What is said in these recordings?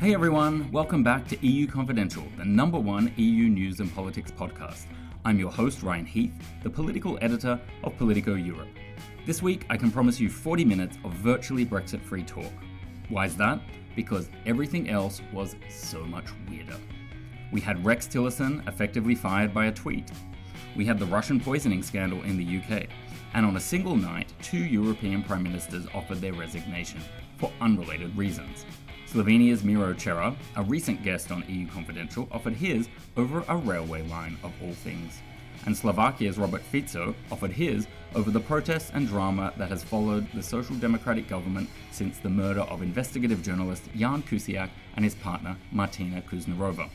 Hey everyone, welcome back to EU Confidential, the number one EU news and politics podcast. I'm your host, Ryan Heath, the political editor of Politico Europe. This week, I can promise you 40 minutes of virtually Brexit free talk. Why is that? Because everything else was so much weirder. We had Rex Tillerson effectively fired by a tweet. We had the Russian poisoning scandal in the UK. And on a single night, two European prime ministers offered their resignation for unrelated reasons. Slovenia's Miro Cerar, a recent guest on EU Confidential, offered his over a railway line of all things. And Slovakia's Robert Fico offered his over the protests and drama that has followed the Social Democratic government since the murder of investigative journalist Jan Kuciak and his partner Martina Kušnírová.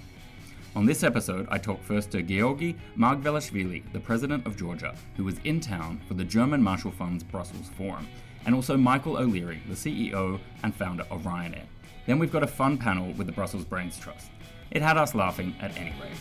On this episode, I talk first to Giorgi Margvelashvili, the president of Georgia, who was in town for the German Marshall Fund's Brussels Forum, and also Michael O'Leary, the CEO and founder of Ryanair. Then we've got a fun panel with the Brussels Brains Trust. It had us laughing at any rate.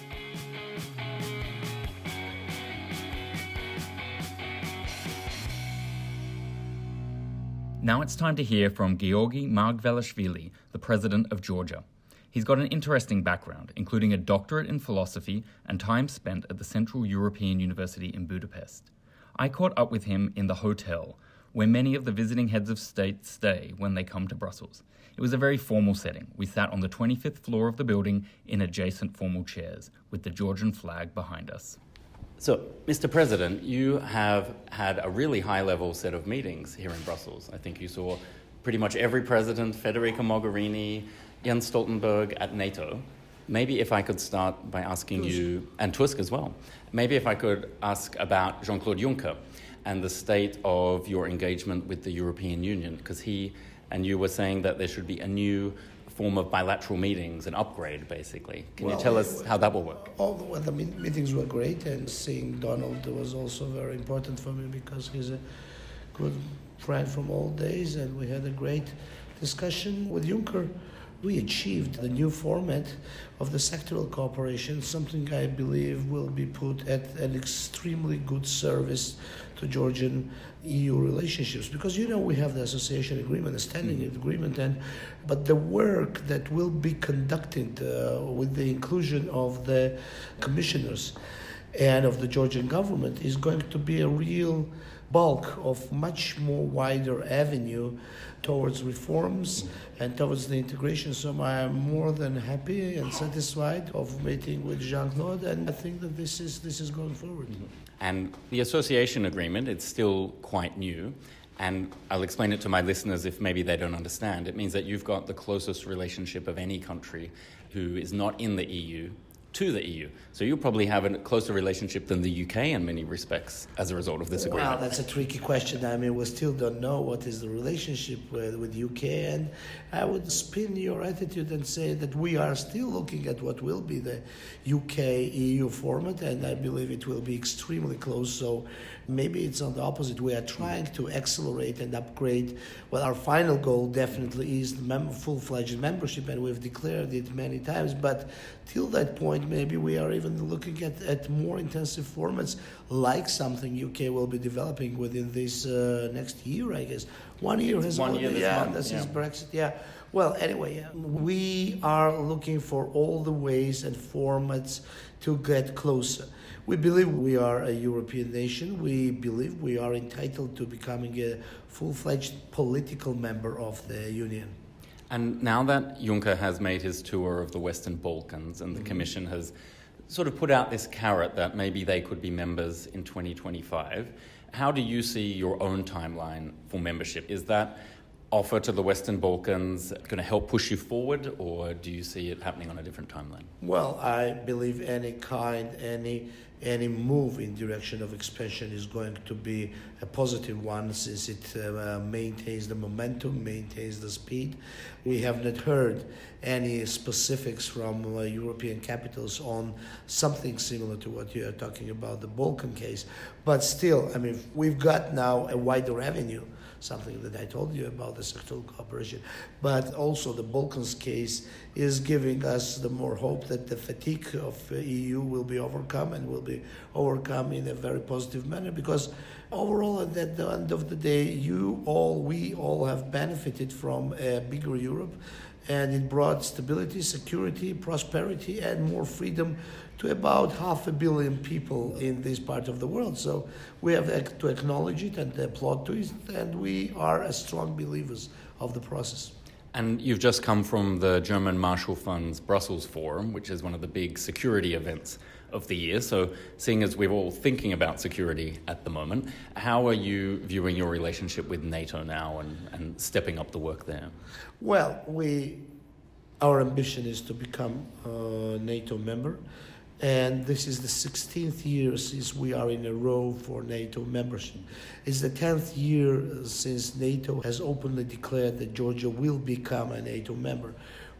Now it's time to hear from Giorgi Margvelashvili, the president of Georgia. He's got an interesting background, including a doctorate in philosophy and time spent at the Central European University in Budapest. I caught up with him in the hotel, where many of the visiting heads of state stay when they come to Brussels. It was a very formal setting. We sat on the 25th floor of the building in adjacent formal chairs, with the Georgian flag behind us. So, Mr. President, you have had a really high level set of meetings here in Brussels. I think you saw pretty much every president, Federica Mogherini, Jens Stoltenberg at NATO. Maybe if I could start by asking Tusk. you, and Tusk as well, maybe if I could ask about Jean Claude Juncker and the state of your engagement with the European Union, because he and you were saying that there should be a new form of bilateral meetings, an upgrade, basically. Can well, you tell us how that will work? All the, well, the meetings were great, and seeing Donald was also very important for me because he's a good friend from old days, and we had a great discussion with Juncker. We achieved the new format of the sectoral cooperation, something I believe will be put at an extremely good service to Georgian EU relationships because you know we have the association agreement, the standing mm-hmm. agreement, and but the work that will be conducted uh, with the inclusion of the commissioners and of the Georgian government is going to be a real bulk of much more wider avenue towards reforms and towards the integration. So I am more than happy and satisfied of meeting with Jean-Claude, and I think that this is this is going forward. Mm-hmm. And the association agreement, it's still quite new. And I'll explain it to my listeners if maybe they don't understand. It means that you've got the closest relationship of any country who is not in the EU to the EU. So you probably have a closer relationship than the UK in many respects as a result of this agreement. Well, that's a tricky question. I mean, we still don't know what is the relationship with, with UK, and I would spin your attitude and say that we are still looking at what will be the UK EU format, and I believe it will be extremely close. So maybe it's on the opposite. We are trying to accelerate and upgrade. Well, our final goal definitely is mem- full-fledged membership, and we've declared it many times. But till that point maybe we are even looking at, at more intensive formats like something UK will be developing within this uh, next year, I guess. One year has one year this yeah, month, yeah. is Brexit, yeah. Well, anyway, we are looking for all the ways and formats to get closer. We believe we are a European nation. We believe we are entitled to becoming a full fledged political member of the Union. And now that Juncker has made his tour of the Western Balkans and the mm-hmm. Commission has sort of put out this carrot that maybe they could be members in 2025, how do you see your own timeline for membership? Is that offer to the Western Balkans going to help push you forward, or do you see it happening on a different timeline? Well, I believe any kind, any any move in direction of expansion is going to be a positive one since it uh, maintains the momentum, maintains the speed. We have not heard any specifics from uh, European capitals on something similar to what you are talking about, the Balkan case. But still, I mean, we've got now a wider avenue something that I told you about the sectoral cooperation. But also the Balkans case is giving us the more hope that the fatigue of EU will be overcome and will be overcome in a very positive manner because overall at the end of the day you all we all have benefited from a bigger Europe and it brought stability, security, prosperity, and more freedom to about half a billion people in this part of the world. So we have to acknowledge it and applaud to it, and we are strong believers of the process. And you've just come from the German Marshall Fund's Brussels Forum, which is one of the big security events of the year. So, seeing as we're all thinking about security at the moment, how are you viewing your relationship with NATO now and, and stepping up the work there? Well, we, our ambition is to become a NATO member. And this is the 16th year since we are in a row for NATO membership. It's the 10th year since NATO has openly declared that Georgia will become a NATO member.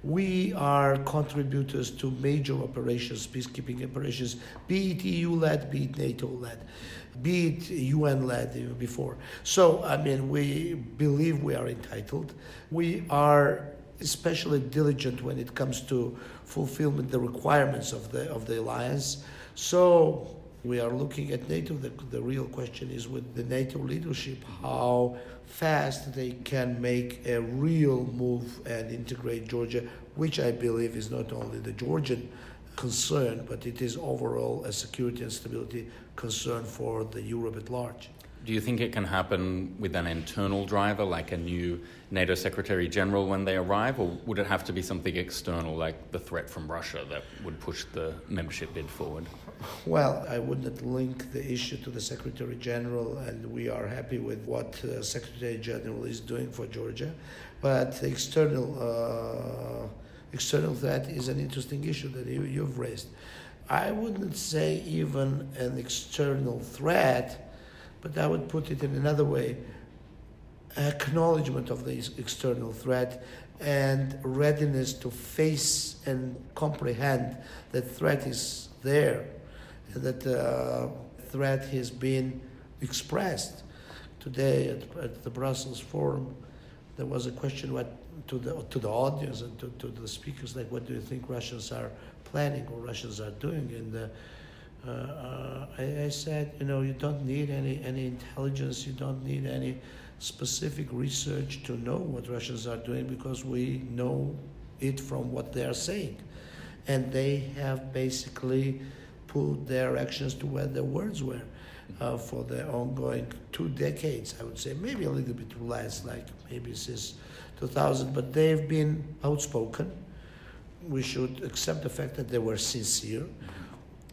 We are contributors to major operations, peacekeeping operations, be it EU led, be it NATO led, be it UN led before. So, I mean, we believe we are entitled. We are especially diligent when it comes to fulfillment the requirements of the of the alliance. So we are looking at NATO. The, the real question is with the NATO leadership how fast they can make a real move and integrate Georgia, which I believe is not only the Georgian concern, but it is overall a security and stability concern for the Europe at large. Do you think it can happen with an internal driver, like a new NATO Secretary General when they arrive, or would it have to be something external, like the threat from Russia, that would push the membership bid forward? Well, I wouldn't link the issue to the Secretary General, and we are happy with what uh, Secretary General is doing for Georgia. But the external, uh, external threat is an interesting issue that you, you've raised. I wouldn't say even an external threat but I would put it in another way acknowledgement of the external threat and readiness to face and comprehend that threat is there that uh, threat has been expressed. Today at, at, the Brussels Forum, there was a question what, to, the, to the audience and to, to the speakers, like, what do you think Russians are planning or Russians are doing? And uh, uh, I, I, said, you know, you don't need any, any intelligence, you don't need any specific research to know what Russians are doing because we know it from what they are saying. And they have basically put their actions to where their words were. Uh, for the ongoing two decades, I would say, maybe a little bit less, like maybe since 2000, but they've been outspoken. We should accept the fact that they were sincere.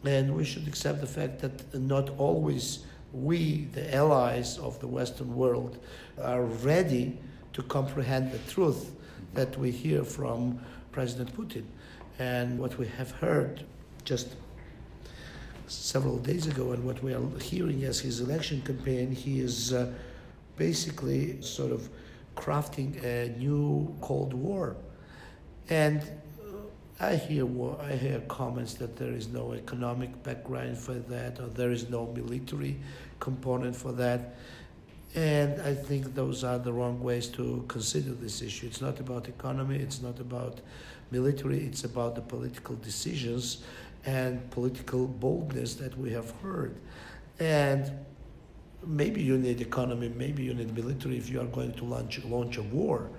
And we should accept the fact that not always we, the allies of the Western world, are ready to comprehend the truth that we hear from President Putin. And what we have heard just several days ago, and what we are hearing as his election campaign, he is uh, basically sort of crafting a new Cold War. And I hear I hear comments that there is no economic background for that, or there is no military component for that, and I think those are the wrong ways to consider this issue. It's not about economy. It's not about military. It's about the political decisions and political boldness that we have heard, and maybe you need economy, maybe you need military if you are going to launch launch a war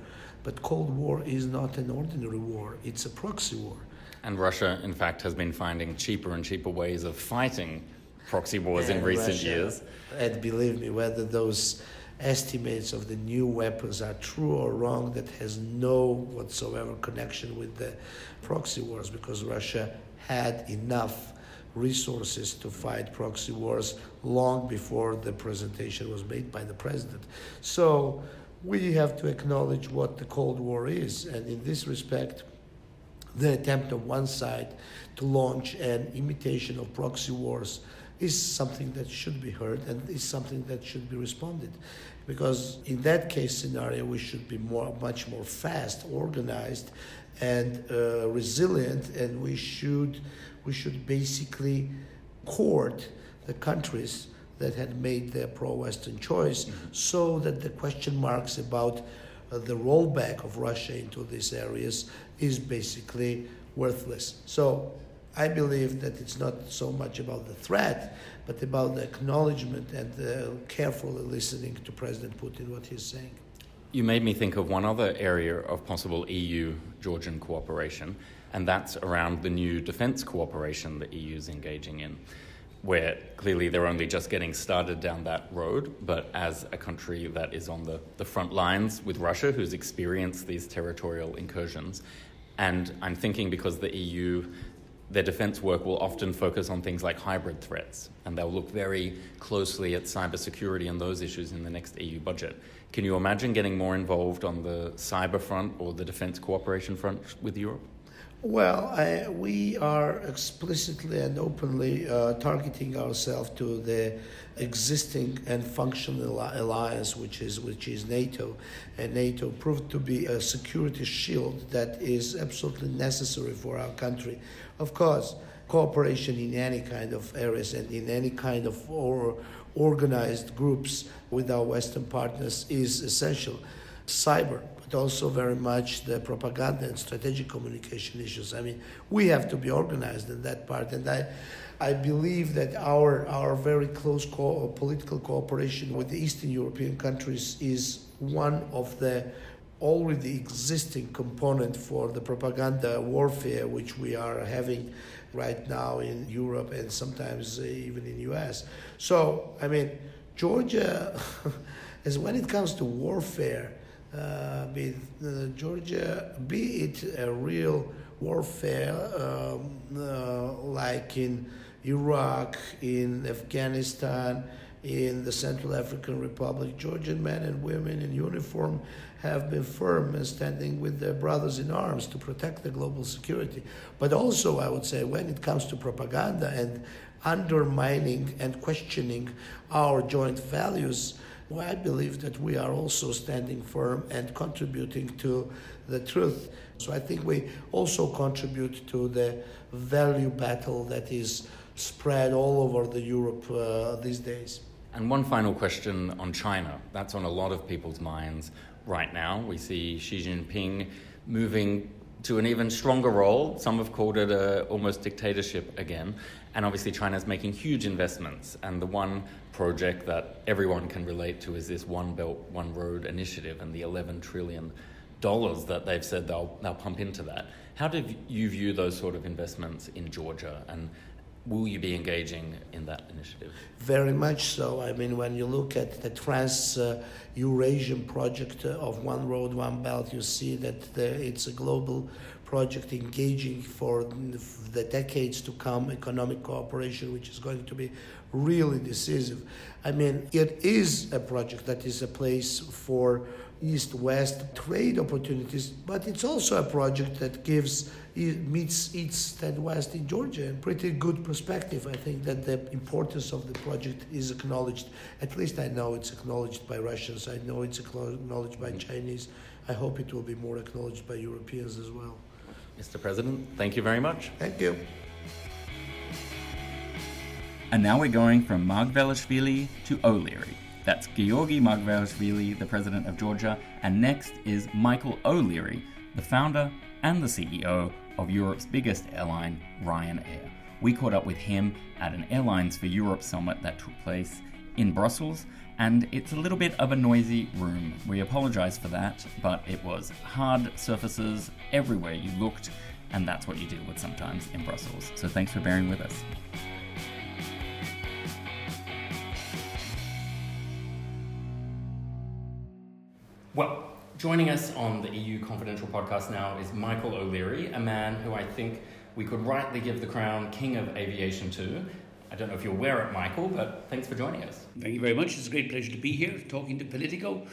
but Cold War is not an ordinary war, it's a proxy war. And Russia, in fact, has been finding cheaper and cheaper ways of fighting proxy wars and in recent Russia, years. And believe me, whether those estimates of the new weapons are true or wrong, that has no whatsoever connection with the proxy wars because Russia had enough resources to fight proxy wars long before the presentation was made by the president. So we have to acknowledge what the Cold War is. And in this respect, the attempt of one side to launch an imitation of proxy wars is something that should be heard and is something that should be responded. Because in that case scenario, we should be more, much more fast, organized, and uh, resilient, and we should, we should basically court the countries that had made their pro-Western choice, mm-hmm. so that the question marks about uh, the rollback of Russia into these areas is basically worthless. So I believe that it's not so much about the threat, but about the acknowledgement and uh, carefully listening to President Putin what he's saying. You made me think of one other area of possible EU Georgian cooperation, and that's around the new defence cooperation the EU is engaging in, where clearly they're only just getting started down that road, but as a country that is on the, the front lines with Russia, who's experienced these territorial incursions. And I'm thinking because the EU their defense work will often focus on things like hybrid threats, and they'll look very closely at cybersecurity and those issues in the next EU budget. Can you imagine getting more involved on the cyber front or the defense cooperation front with Europe? Well, I, we are explicitly and openly uh, targeting ourselves to the existing and functional alliance, which is which is NATO, and NATO proved to be a security shield that is absolutely necessary for our country. Of course, cooperation in any kind of areas and in any kind of or organized groups with our Western partners is essential. Cyber, also very much the propaganda and strategic communication issues. I mean, we have to be organized in that part, and I. I believe that our, our very close co- political cooperation with the Eastern European countries is one of the already existing component for the propaganda warfare which we are having right now in Europe and sometimes uh, even in US. So, I mean, Georgia, as when it comes to warfare, uh, be uh, Georgia, be it a real warfare um, uh, like in Iraq, in Afghanistan, in the Central African Republic, Georgian men and women in uniform have been firm and standing with their brothers in arms to protect the global security. But also, I would say, when it comes to propaganda and undermining and questioning our joint values, well, I believe that we are also standing firm and contributing to the truth. So I think we also contribute to the value battle that is spread all over the Europe uh, these days. And one final question on China. That's on a lot of people's minds right now. We see Xi Jinping moving to an even stronger role. Some have called it a almost dictatorship again. And obviously, China is making huge investments. And the one project that everyone can relate to is this One Belt, One Road initiative and the $11 trillion that they've said they'll, they'll pump into that. How do you view those sort of investments in Georgia? And will you be engaging in that initiative? Very much so. I mean, when you look at the Trans uh, Eurasian project of One Road, One Belt, you see that the, it's a global project engaging for the decades to come economic cooperation, which is going to be really decisive. I mean, it is a project that is a place for east west trade opportunities, but it's also a project that gives meets east and west in Georgia and pretty good perspective. I think that the importance of the project is acknowledged. At least I know it's acknowledged by Russians. I know it's acknowledged by Chinese. I hope it will be more acknowledged by Europeans as well. Mr. President, thank you very much. Thank you. And now we're going from Margvelashvili to O'Leary. That's Giorgi Margvelashvili, the president of Georgia, and next is Michael O'Leary, the founder and the CEO of Europe's biggest airline, Ryanair. We caught up with him at an Airlines for Europe summit that took place in Brussels, and it's a little bit of a noisy room. We apologize for that, but it was hard surfaces everywhere you looked, and that's what you deal with sometimes in Brussels. So thanks for bearing with us. Well, joining us on the EU Confidential podcast now is Michael O'Leary, a man who I think we could rightly give the crown King of Aviation to. I don't know if you'll wear it, Michael, but thanks for joining us. Thank you very much. It's a great pleasure to be here talking to Politico.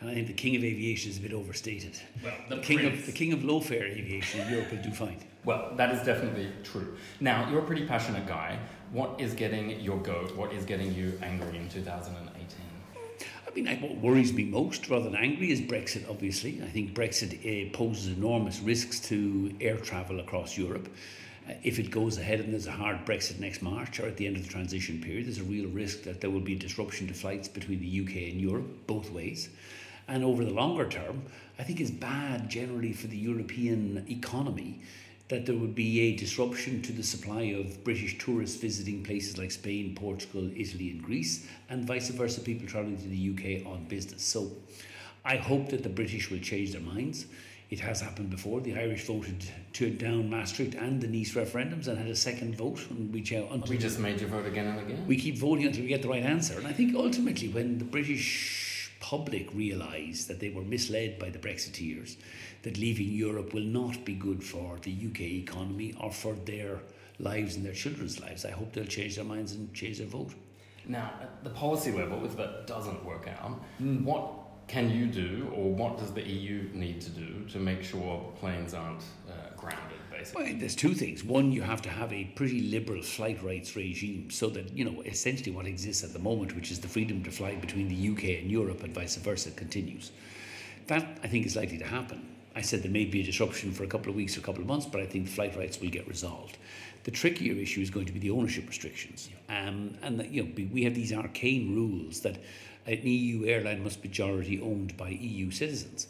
And I think the king of aviation is a bit overstated. Well, the, the king of the king of low fare aviation in Europe will do fine. Well, that is definitely true. Now, you're a pretty passionate guy. What is getting your goat? What is getting you angry in 2018? I mean, what worries me most, rather than angry, is Brexit, obviously. I think Brexit uh, poses enormous risks to air travel across Europe. Uh, if it goes ahead and there's a hard Brexit next March or at the end of the transition period, there's a real risk that there will be disruption to flights between the UK and Europe, both ways. And over the longer term, I think it's bad generally for the European economy that there would be a disruption to the supply of British tourists visiting places like Spain, Portugal, Italy, and Greece, and vice versa, people travelling to the UK on business. So I hope that the British will change their minds. It has happened before. The Irish voted to down Maastricht and the Nice referendums and had a second vote. And we, until we just made you vote again and again. We keep voting until we get the right answer. And I think ultimately, when the British public realise that they were misled by the Brexiteers, that leaving Europe will not be good for the UK economy or for their lives and their children's lives, I hope they'll change their minds and change their vote. Now, at the policy level, if that doesn't work out, mm. what can you do, or what does the EU need to do to make sure planes aren't uh, grounded? Basically, well, there's two things. One, you have to have a pretty liberal flight rights regime, so that you know essentially what exists at the moment, which is the freedom to fly between the UK and Europe and vice versa, continues. That I think is likely to happen. I said there may be a disruption for a couple of weeks or a couple of months, but I think the flight rights will get resolved. The trickier issue is going to be the ownership restrictions, um, and the, you know we have these arcane rules that an EU airline must be majority owned by EU citizens.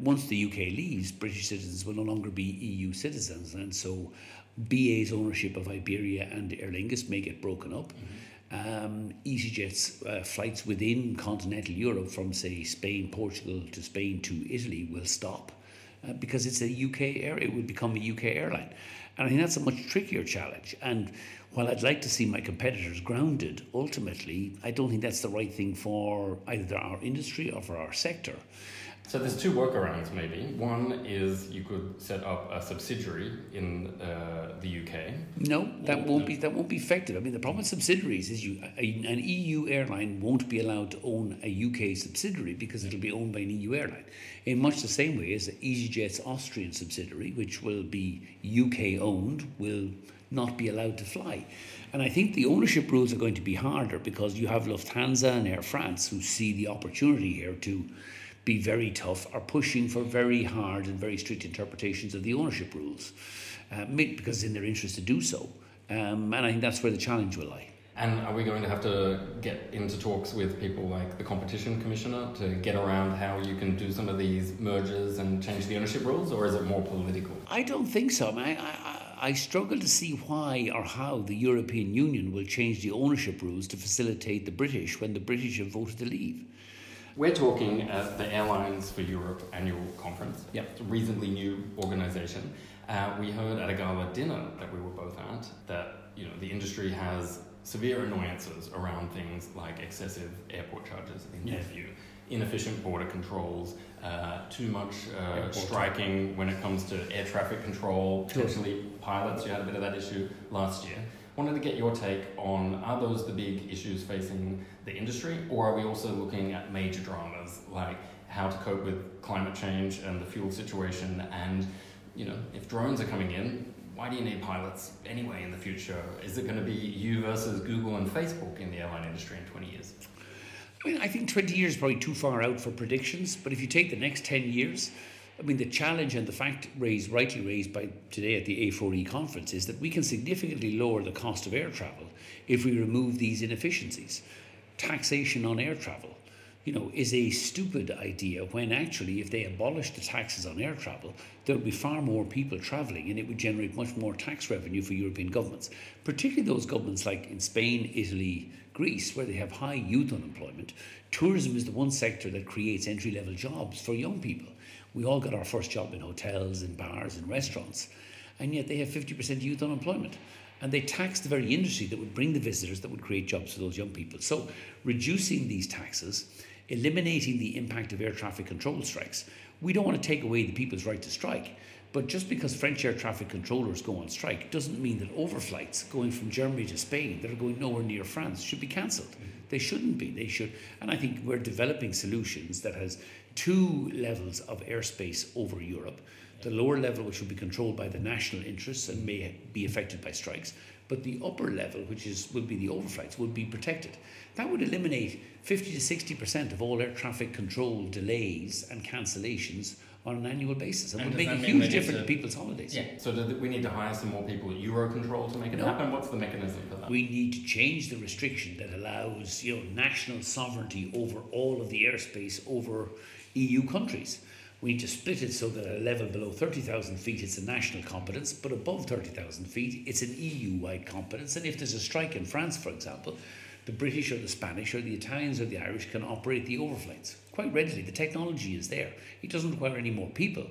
Once the UK leaves, British citizens will no longer be EU citizens, and so BA's ownership of Iberia and Aer Lingus may get broken up. Mm-hmm. Um, EasyJet's uh, flights within continental Europe from, say, Spain, Portugal to Spain to Italy will stop Uh, because it's a UK air. It would become a UK airline. And I think that's a much trickier challenge. And while I'd like to see my competitors grounded, ultimately, I don't think that's the right thing for either our industry or for our sector. So there's two workarounds maybe. One is you could set up a subsidiary in uh, the UK. No, that won't no. be that won't be effective. I mean, the problem with subsidiaries is you a, an EU airline won't be allowed to own a UK subsidiary because it'll be owned by an EU airline. In much the same way as EasyJet's Austrian subsidiary, which will be UK owned, will not be allowed to fly. And I think the ownership rules are going to be harder because you have Lufthansa and Air France who see the opportunity here to be very tough, are pushing for very hard and very strict interpretations of the ownership rules, uh, because it's in their interest to do so. Um, and I think that's where the challenge will lie. And are we going to have to get into talks with people like the competition commissioner to get around how you can do some of these mergers and change the ownership rules, or is it more political? I don't think so. I, mean, I, I, I struggle to see why or how the European Union will change the ownership rules to facilitate the British when the British have voted to leave. We're talking at the Airlines for Europe annual conference. Yep. It's a reasonably new organisation. Uh, we heard at a gala dinner that we were both at that you know the industry has severe annoyances around things like excessive airport charges in their view, inefficient border controls, uh, too much uh, striking when it comes to air traffic control, potentially pilots. You had a bit of that issue last year. Wanted to get your take on are those the big issues facing the industry, or are we also looking at major dramas like how to cope with climate change and the fuel situation? And you know, if drones are coming in, why do you need pilots anyway in the future? Is it going to be you versus Google and Facebook in the airline industry in 20 years? I mean, I think 20 years is probably too far out for predictions, but if you take the next 10 years, I mean, the challenge and the fact raised, rightly raised by today at the A4E conference is that we can significantly lower the cost of air travel if we remove these inefficiencies. Taxation on air travel, you know, is a stupid idea when actually, if they abolish the taxes on air travel, there would be far more people travelling and it would generate much more tax revenue for European governments, particularly those governments like in Spain, Italy, Greece, where they have high youth unemployment. Tourism is the one sector that creates entry level jobs for young people. We all got our first job in hotels and bars and restaurants, and yet they have 50% youth unemployment. And they tax the very industry that would bring the visitors that would create jobs for those young people. So, reducing these taxes, eliminating the impact of air traffic control strikes, we don't want to take away the people's right to strike. But just because French air traffic controllers go on strike doesn't mean that overflights going from Germany to Spain that are going nowhere near France should be cancelled. They shouldn't be. They should. And I think we're developing solutions that has two levels of airspace over Europe. The lower level, which will be controlled by the national interests and may be affected by strikes, but the upper level, which is will be the overflights, would be protected. That would eliminate 50 to 60% of all air traffic control delays and cancellations on an annual basis and, and would make a huge difference to, people's holidays. Yeah, so we need to hire some more people at Eurocontrol to make it no. happen? What's the mechanism for that? We need to change the restriction that allows you know, national sovereignty over all of the airspace over EU countries. We need to split it so that at a level below 30,000 feet it's a national competence, but above 30,000 feet it's an EU wide competence. And if there's a strike in France, for example, the British or the Spanish or the Italians or the Irish can operate the overflights quite readily. The technology is there. It doesn't require any more people.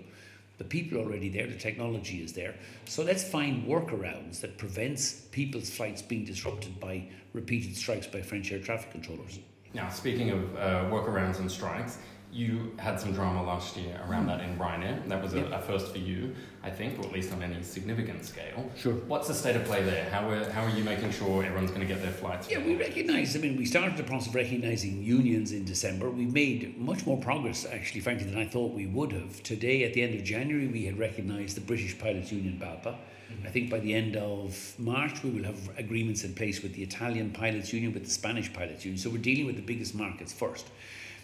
The people are already there, the technology is there. So let's find workarounds that prevents people's flights being disrupted by repeated strikes by French air traffic controllers. Now, speaking of uh, workarounds and strikes, you had some drama last year around hmm. that in Ryanair. That was a, a, first for you, I think, or at least on any significant scale. Sure. What's the state of play there? How are, how are you making sure everyone's going to get their flights? Yeah, we recognise, I mean, we started the process of recognising unions in December. We've made much more progress, actually, frankly, than I thought we would have. Today, at the end of January, we had recognised the British Pilots Union, BALPA. Mm-hmm. I think by the end of March, we will have agreements in place with the Italian Pilots Union, with the Spanish Pilots Union. So we're dealing with the biggest markets first.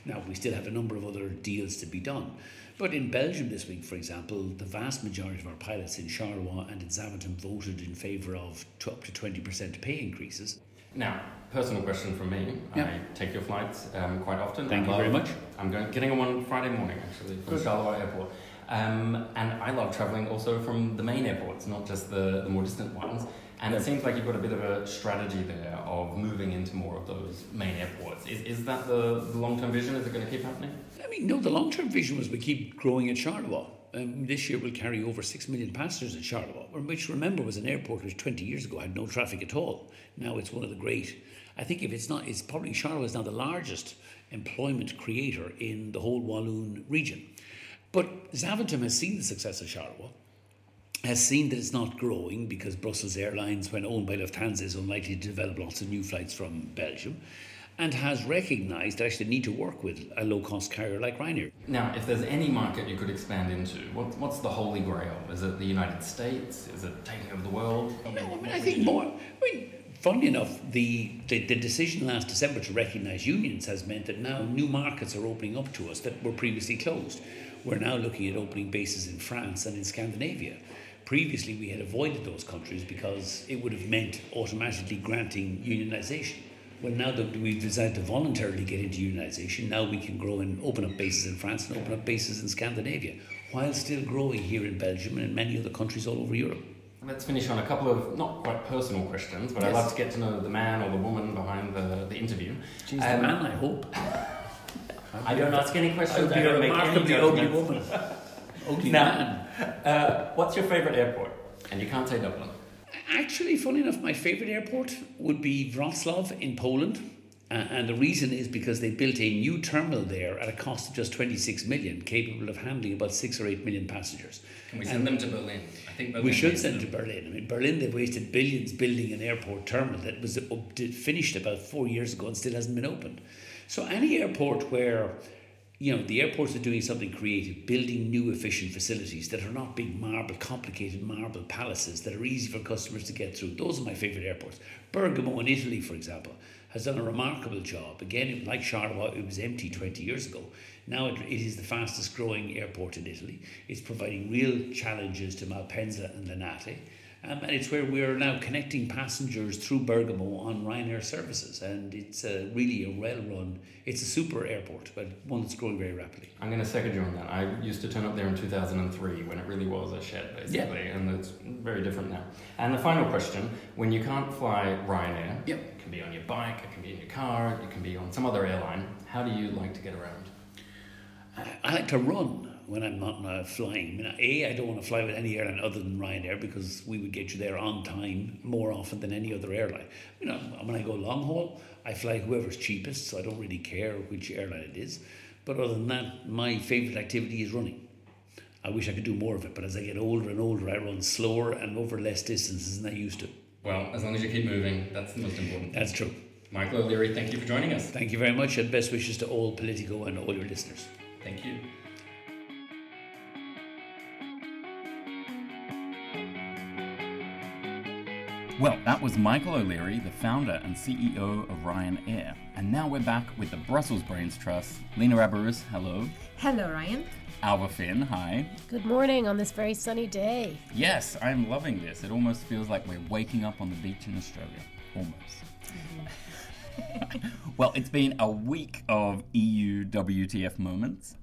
Now, we still have a number of other deals to be done. But in Belgium this week, for example, the vast majority of our pilots in Charleroi and in Zaventem voted in favour of up to 20% pay increases. Now, personal question from me. Yeah. I take your flights um, quite often. Thank you very much. I'm going, getting on one Friday morning, actually, from Good. Charleroi Airport. Um, and I love travelling also from the main airports, not just the, the more distant ones. And it seems like you've got a bit of a strategy there of moving into more of those main airports. Is, is that the, the long term vision? Is it going to keep happening? I mean, no, the long term vision was we keep growing at Charleroi. Um, this year we'll carry over 6 million passengers at Charleroi, which remember was an airport which 20 years ago had no traffic at all. Now it's one of the great, I think if it's not, it's probably Charleroi is now the largest employment creator in the whole Walloon region. But Zaventem has seen the success of Charleroi has seen that it's not growing because Brussels Airlines, when owned by Lufthansa, is unlikely to develop lots of new flights from Belgium and has recognised that actually need to work with a low cost carrier like Ryanair. Now, if there's any market you could expand into, what, what's the holy grail? Is it the United States? Is it taking over the world? No, I mean, I think more. I mean, funnily enough, the, the, the decision last December to recognise unions has meant that now new markets are opening up to us that were previously closed. We're now looking at opening bases in France and in Scandinavia previously we had avoided those countries because it would have meant automatically granting unionisation. Well, now that we've decided to voluntarily get into unionisation, now we can grow and open up bases in France and open up bases in Scandinavia, while still growing here in Belgium and in many other countries all over Europe. Let's finish on a couple of not quite personal questions, but yes. I'd love to get to know the man or the woman behind the, the interview. She's um, the man, I hope. I don't ask any questions. I don't make any ugly woman. ugly now, man. Uh, what's your favourite airport? And you can't say Dublin. Actually, funny enough, my favourite airport would be Wrocław in Poland. Uh, and the reason is because they built a new terminal there at a cost of just 26 million, capable of handling about six or eight million passengers. Can we send and them to Berlin? I think Berlin we should send them to Berlin. I mean, Berlin, they've wasted billions building an airport terminal that was finished about four years ago and still hasn't been opened. So, any airport where you know, the airports are doing something creative, building new efficient facilities that are not big marble, complicated marble palaces that are easy for customers to get through. Those are my favourite airports. Bergamo in Italy, for example, has done a remarkable job. Again, like Charleroi, it was empty 20 years ago. Now it, it is the fastest growing airport in Italy. It's providing real challenges to Malpensa and Linate. Um, and it's where we're now connecting passengers through Bergamo on Ryanair services. And it's uh, really a well run, it's a super airport, but one that's growing very rapidly. I'm going to second you on that. I used to turn up there in 2003 when it really was a shed, basically, yeah. and it's very different now. And the final question when you can't fly Ryanair, yep. it can be on your bike, it can be in your car, it can be on some other airline, how do you like to get around? I like to run when I'm not uh, flying. I mean, A, I don't want to fly with any airline other than Ryanair because we would get you there on time more often than any other airline. You know, when I go long haul, I fly whoever's cheapest, so I don't really care which airline it is. But other than that, my favourite activity is running. I wish I could do more of it, but as I get older and older, I run slower and over less distances than I used to. Well, as long as you keep moving, that's the most important. That's true. Michael O'Leary, thank you for joining us. Thank you very much, and best wishes to all Politico and all your listeners. Thank you. Well, that was Michael O'Leary, the founder and CEO of Ryanair. And now we're back with the Brussels Brains Trust. Lena Abarus, hello. Hello, Ryan. Alva Finn, hi. Good morning on this very sunny day. Yes, I'm loving this. It almost feels like we're waking up on the beach in Australia. Almost. Mm-hmm. well, it's been a week of EU WTF moments.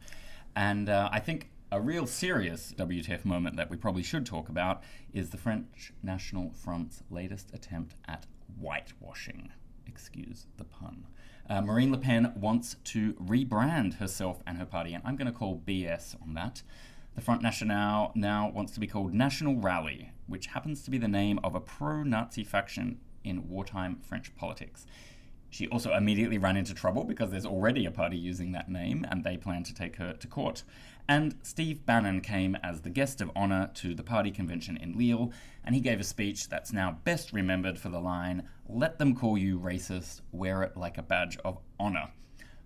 And uh, I think a real serious WTF moment that we probably should talk about is the French National Front's latest attempt at whitewashing. Excuse the pun. Uh, Marine Le Pen wants to rebrand herself and her party, and I'm going to call BS on that. The Front National now wants to be called National Rally, which happens to be the name of a pro Nazi faction in wartime French politics. She also immediately ran into trouble because there's already a party using that name and they plan to take her to court. And Steve Bannon came as the guest of honour to the party convention in Lille and he gave a speech that's now best remembered for the line, Let them call you racist, wear it like a badge of honour.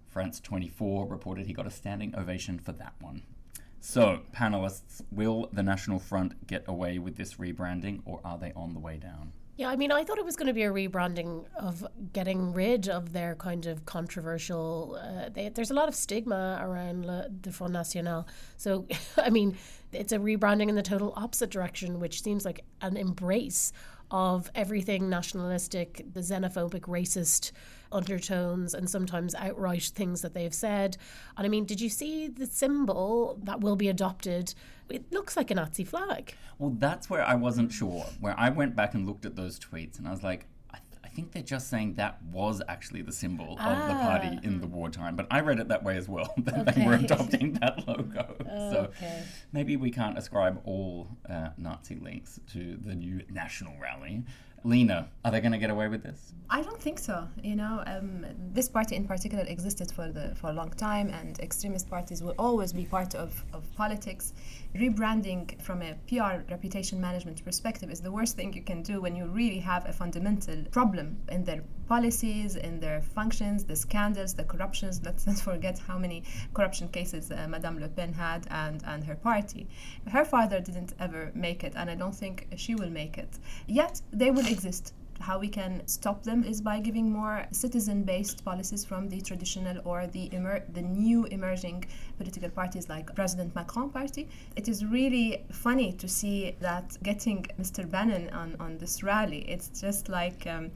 France 24 reported he got a standing ovation for that one. So, panelists, will the National Front get away with this rebranding or are they on the way down? Yeah, I mean, I thought it was going to be a rebranding of getting rid of their kind of controversial. Uh, they, there's a lot of stigma around Le, the Front National. So, I mean, it's a rebranding in the total opposite direction, which seems like an embrace of everything nationalistic, the xenophobic, racist undertones, and sometimes outright things that they've said. And I mean, did you see the symbol that will be adopted? It looks like a Nazi flag. Well, that's where I wasn't sure. Where I went back and looked at those tweets, and I was like, I, th- I think they're just saying that was actually the symbol ah. of the party ah. in the wartime. But I read it that way as well, that okay. they were adopting that logo. Oh, so okay. maybe we can't ascribe all uh, Nazi links to the new national rally. Lena, are they going to get away with this? I don't think so. You know, um, this party in particular existed for the for a long time, and extremist parties will always be part of, of politics. Rebranding from a PR reputation management perspective is the worst thing you can do when you really have a fundamental problem in their policies, in their functions, the scandals, the corruptions. Let's not forget how many corruption cases uh, Madame Le Pen had and, and her party. Her father didn't ever make it, and I don't think she will make it. Yet they will exist how we can stop them is by giving more citizen-based policies from the traditional or the emer- the new emerging political parties like President Macron party. It is really funny to see that getting Mr. Bannon on, on this rally. It's just like um,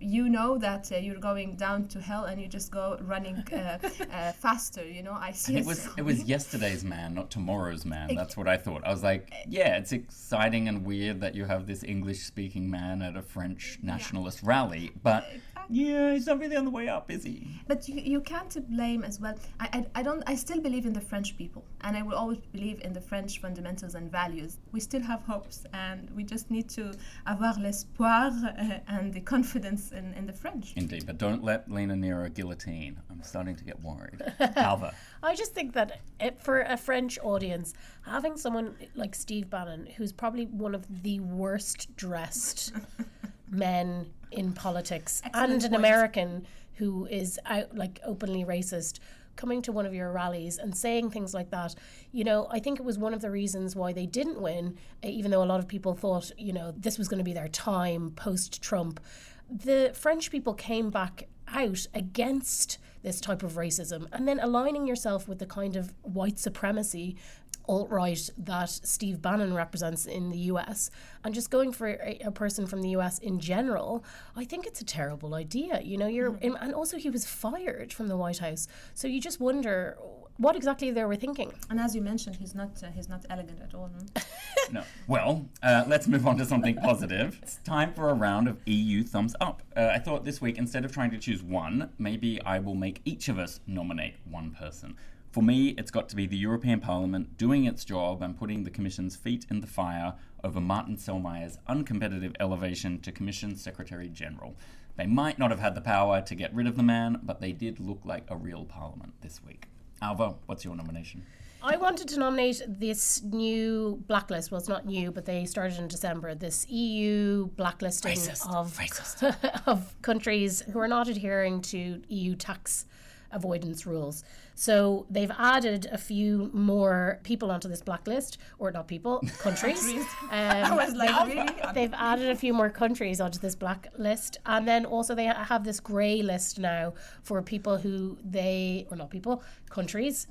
you know that uh, you're going down to hell and you just go running uh, uh, faster you know? I see it was it was yesterday's man not tomorrow's man. That's what i thought. I was like yeah it's exciting and weird that you have this english speaking man at a french nationalist yeah. rally but yeah, he's not really on the way up, is he? But you, you can't blame as well. I, I, I don't. I still believe in the French people, and I will always believe in the French fundamentals and values. We still have hopes, and we just need to avoir l'espoir uh, and the confidence in, in the French. Indeed, but don't let Lena near a guillotine. I'm starting to get worried. Alva. I just think that it, for a French audience, having someone like Steve Bannon, who's probably one of the worst dressed men in politics Excellent and an point. American who is out like openly racist coming to one of your rallies and saying things like that you know i think it was one of the reasons why they didn't win eh, even though a lot of people thought you know this was going to be their time post trump the french people came back out against this type of racism and then aligning yourself with the kind of white supremacy alt right that Steve Bannon represents in the US and just going for a, a, person from the US in general, I think it's a terrible idea. You know, you're, mm. and also he was fired from the White House. So you just wonder what exactly they were thinking. And as you mentioned, he's not uh, he's not elegant at all. no. Well, uh, let's move on to something positive. It's time for a round of EU thumbs up. Uh, I thought this week, instead of trying to choose one, maybe I will make each of us nominate one person. For me, it's got to be the European Parliament doing its job and putting the Commission's feet in the fire over Martin Selmayr's uncompetitive elevation to Commission Secretary General. They might not have had the power to get rid of the man, but they did look like a real Parliament this week. Alva, what's your nomination? I wanted to nominate this new blacklist. Well, it's not new, but they started in December. This EU blacklisting Racist. of Racist. of countries who are not adhering to EU tax avoidance rules. So they've added a few more people onto this blacklist, or not people, countries. um, I was like, really? They've added a few more countries onto this blacklist, and then also they have this grey list now for people who they, or not people, countries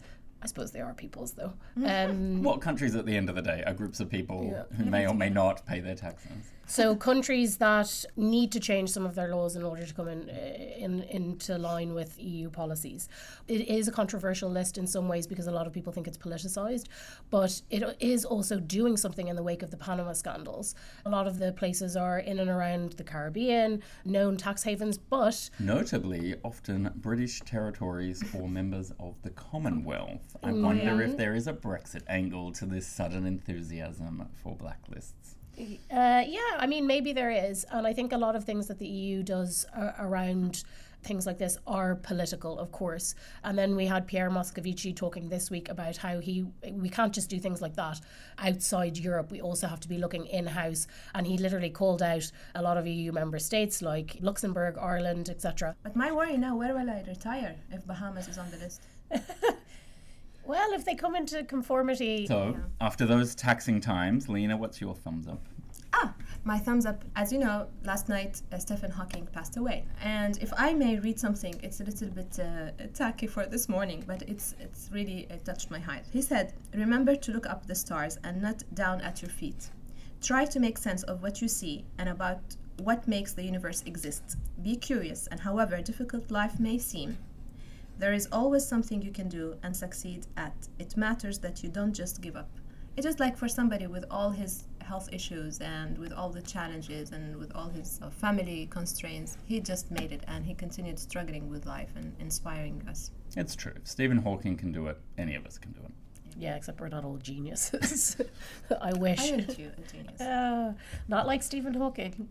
I suppose they are peoples, though. Um, what countries at the end of the day are groups of people yeah. who may or may not pay their taxes? So countries that need to change some of their laws in order to come in, eh, in into line with EU policies. It is a controversial list in some ways because a lot of people think it's politicized, but it is also doing something in the wake of the Panama scandals. A lot of the places are in and around the Caribbean, known tax havens, but notably often British territories or members of the Commonwealth. I wonder if mm. there is a Brexit angle to this sudden enthusiasm for blacklists. Uh, yeah, I mean, maybe there is. And I think a lot of things that the EU does uh, around things like this are political, of course. And then we had Pierre Moscovici talking this week about how he we can't just do things like that outside Europe. We also have to be looking in house. And he literally called out a lot of EU member states like Luxembourg, Ireland, etc. But my worry now, where will I retire if Bahamas is on the list? Well, if they come into conformity. So, yeah. after those taxing times, Lena, what's your thumbs up? Ah, my thumbs up. As you know, last night uh, Stephen Hawking passed away, and if I may read something, it's a little bit uh, tacky for this morning, but it's it's really it touched my heart. He said, "Remember to look up the stars and not down at your feet. Try to make sense of what you see and about what makes the universe exist. Be curious, and however difficult life may seem." There is always something you can do and succeed at. It matters that you don't just give up. It is like for somebody with all his health issues and with all the challenges and with all his uh, family constraints, he just made it and he continued struggling with life and inspiring us. It's true. Stephen Hawking can do it. Any of us can do it. Yeah, except we're not all geniuses. I wish. I am a genius. Uh, not like Stephen Hawking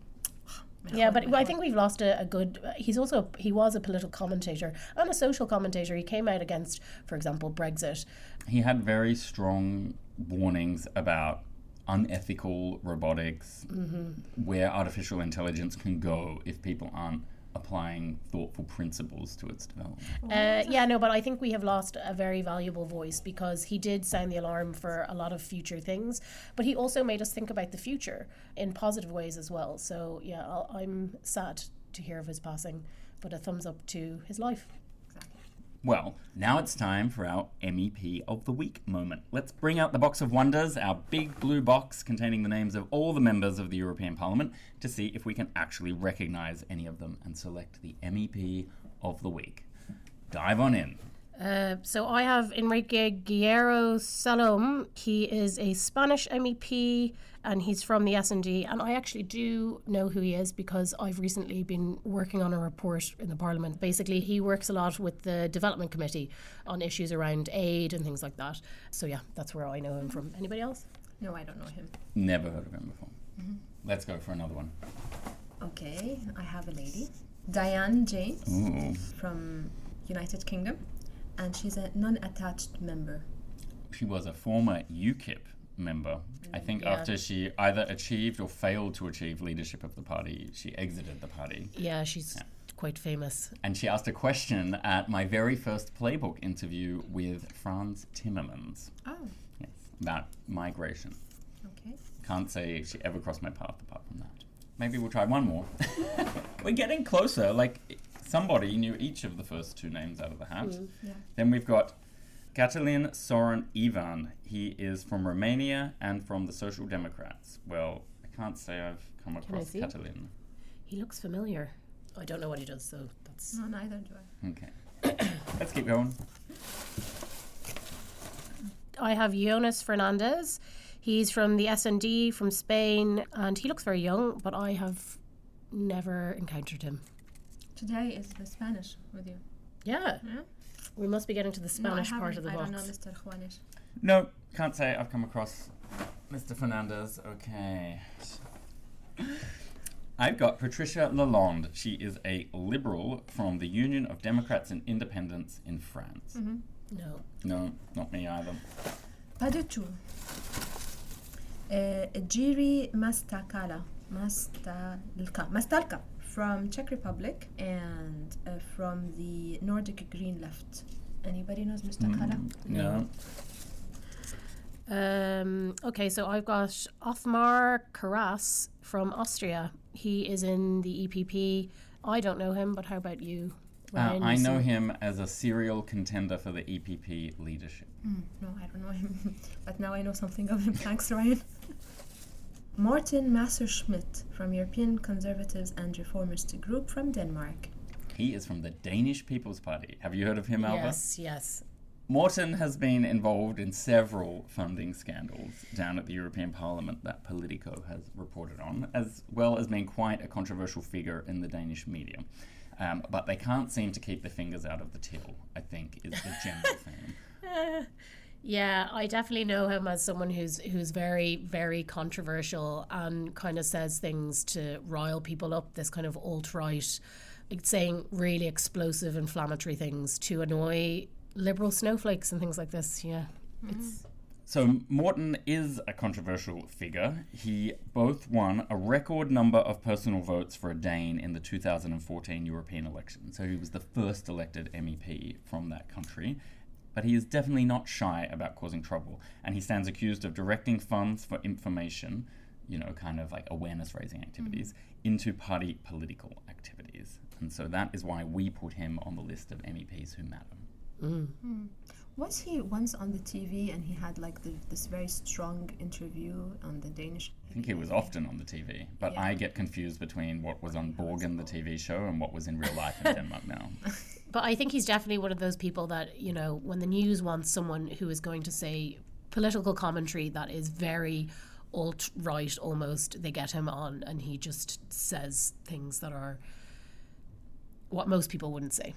yeah, but I think we've lost a, a, good. He's also he was a political commentator and a social commentator. He came out against, for example, Brexit. He had very strong warnings about unethical robotics, mm-hmm. where artificial intelligence can go if people aren't applying thoughtful principles to its development. Uh, yeah, no, but I think we have lost a very valuable voice because he did sound the alarm for a lot of future things, but he also made us think about the future in positive ways as well. So, yeah, i I'm sad to hear of his passing, but a thumbs up to his life. Well, now it's time for our MEP of the Week moment. Let's bring out the box of wonders, our big blue box containing the names of all the members of the European Parliament, to see if we can actually recognise any of them and select the MEP of the Week. Dive on in. Uh, so I have Enrique Guerrero Salom. He is a Spanish MEP and he's from the S&D and I actually do know who he is because I've recently been working on a report in the parliament. Basically, he works a lot with the development committee on issues around aid and things like that. So yeah, that's where I know him from. Anybody else? No, I don't know him. Never heard of him before. Mm-hmm. Let's go for another one. Okay, I have a lady, Diane James Ooh. from United Kingdom and she's a non-attached member. She was a former UKIP member. I think yeah. after she either achieved or failed to achieve leadership of the party, she exited the party. Yeah, she's yeah. quite famous. And she asked a question at my very first Playbook interview with Frans Timmermans. Oh. Yes, about migration. Okay. Can't say she ever crossed my path apart from that. Maybe we'll try one more. We're getting closer. Like somebody knew each of the first two names out of the hat. Mm, yeah. Then we've got Catalin Sorin Ivan. He is from Romania and from the Social Democrats. Well, I can't say I've come across Catalin. He looks familiar. I don't know what he does, so that's. No, neither do I. Okay. Let's keep going. I have Jonas Fernandez. He's from the S&D from Spain, and he looks very young, but I have never encountered him. Today is the Spanish with you. Yeah. yeah? We must be getting to the Spanish no, part of the I box. I don't know Mr. Juanish. No, can't say I've come across Mr. Fernandez. Okay. I've got Patricia Lalonde. She is a liberal from the Union of Democrats and Independents in France. Mm-hmm. No. No, not me either. Pas du tout. Uh, Jiri Mastakala. Mastalka. Mastalka from Czech Republic and uh, from the Nordic Green Left. Anybody knows Mr. Mm, Kala? No. Um, okay, so I've got Othmar Karas from Austria. He is in the EPP. I don't know him, but how about you? Uh, I know him as a serial contender for the EPP leadership. Mm, no, I don't know him, but now I know something of him. Thanks, Ryan. Morten Messerschmidt from European Conservatives and Reformist Group from Denmark. He is from the Danish People's Party. Have you heard of him, Alba? Yes, yes. Morten has been involved in several funding scandals down at the European Parliament that Politico has reported on, as well as being quite a controversial figure in the Danish media. Um, but they can't seem to keep their fingers out of the till, I think, is the general theme. Yeah, I definitely know him as someone who's who's very very controversial and kind of says things to rile people up. This kind of alt right, saying really explosive, inflammatory things to annoy liberal snowflakes and things like this. Yeah, mm-hmm. it's So Morten is a controversial figure. He both won a record number of personal votes for a Dane in the 2014 European election. So he was the first elected MEP from that country. But he is definitely not shy about causing trouble, and he stands accused of directing funds for information, you know, kind of like awareness raising activities, mm-hmm. into party political activities. And so that is why we put him on the list of MEPs who matter. Mm. Hmm. Was he once on the TV and he had like the, this very strong interview on the Danish? I think he was often on the TV, but Yeah. I get confused between what was on Borgen, the TV show, and what was in real life in Denmark now. But I think he's definitely one of those people that, you know, when the news wants someone who is going to say political commentary that is very alt right almost, they get him on and he just says things that are what most people wouldn't say.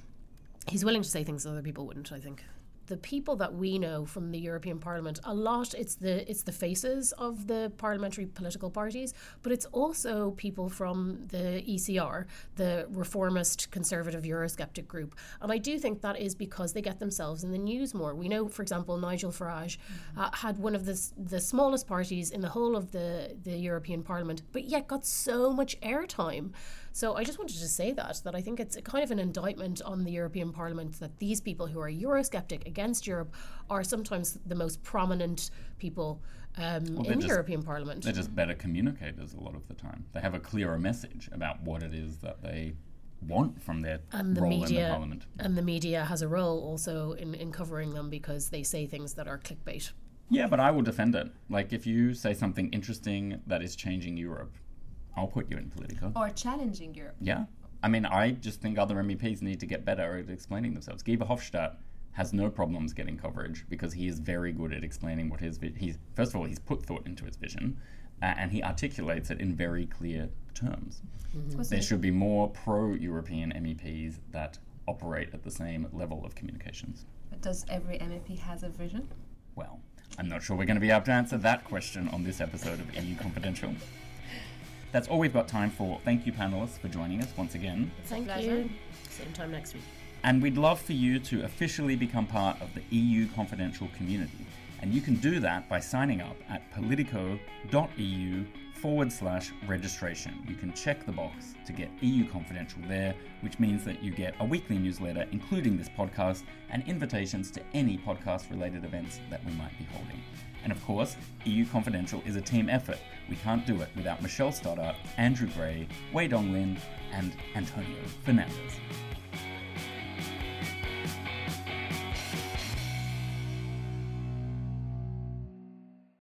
He's willing to say things that other people wouldn't, I think. The people that we know from the European Parliament, a lot it's the it's the faces of the parliamentary political parties, but it's also people from the ECR, the reformist conservative Eurosceptic group. And I do think that is because they get themselves in the news more. We know, for example, Nigel Farage uh, had one of the the smallest parties in the whole of the the European Parliament, but yet got so much airtime. So I just wanted to say that that I think it's a kind of an indictment on the European Parliament that these people who are Eurosceptic against Europe are sometimes the most prominent people um, they're in the European Parliament. They're just better communicators a lot of the time. They have a clearer message about what it is that they want from their and the role in the media parliament. and the media has a role also in, in covering them because they say things that are clickbait. Yeah, but I will defend it. Like if you say something interesting that is changing Europe, I'll put you in Politico. Or challenging Europe? Yeah. I mean, I just think other MEPs need to get better at explaining themselves. Guy Verhofstadt has no problems getting coverage because he is very good at explaining what his vi- he's first of all he's put thought into his vision uh, and he articulates it in very clear terms. Was There should be more pro-European MEPs that operate at the same level of communications. Does every MEP has a vision? Well, I'm not sure we're going to be able to answer that question on this episode of EU Confidential. That's all we've got time for. Thank you, panelists, for joining us once again. Thank you. Same time next week. And we'd love for you to officially become part of the EU Confidential community. And you can do that by signing up at politico.eu forward slash registration. You can check the box to get EU Confidential there, which means that you get a weekly newsletter, including this podcast, and invitations to any podcast related events that we might be holding. And of course, EU Confidential is a team effort. We can't do it without Michelle Stoddart, Andrew Gray, Wei Dong Lin, and Antonio Fernandez.